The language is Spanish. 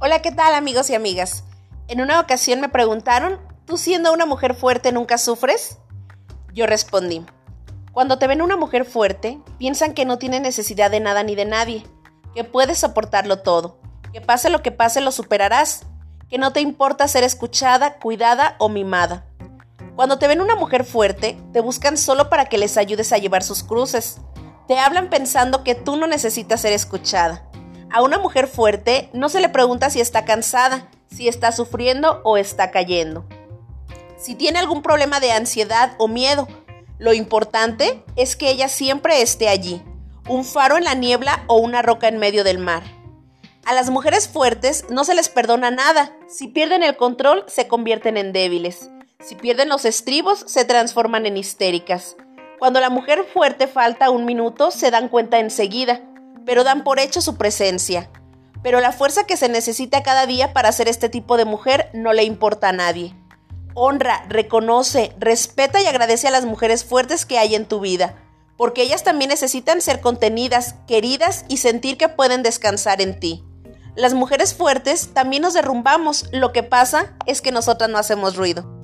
Hola, ¿qué tal amigos y amigas? En una ocasión me preguntaron, ¿tú siendo una mujer fuerte nunca sufres? Yo respondí, cuando te ven una mujer fuerte, piensan que no tiene necesidad de nada ni de nadie, que puedes soportarlo todo, que pase lo que pase lo superarás, que no te importa ser escuchada, cuidada o mimada. Cuando te ven una mujer fuerte, te buscan solo para que les ayudes a llevar sus cruces. Te hablan pensando que tú no necesitas ser escuchada a una mujer fuerte no se le pregunta si está cansada, si está sufriendo o está cayendo. Si tiene algún problema de ansiedad o miedo, lo importante es que ella siempre esté allí, un faro en la niebla o una roca en medio del mar. A las mujeres fuertes no se les perdona nada. Si pierden el control, se convierten en débiles. Si pierden los estribos, se transforman en histéricas. Cuando la mujer fuerte falta un minuto, se dan cuenta enseguida pero dan por hecho su presencia. Pero la fuerza que se necesita cada día para ser este tipo de mujer no le importa a nadie. Honra, reconoce, respeta y agradece a las mujeres fuertes que hay en tu vida, porque ellas también necesitan ser contenidas, queridas y sentir que pueden descansar en ti. Las mujeres fuertes también nos derrumbamos, lo que pasa es que nosotras no hacemos ruido.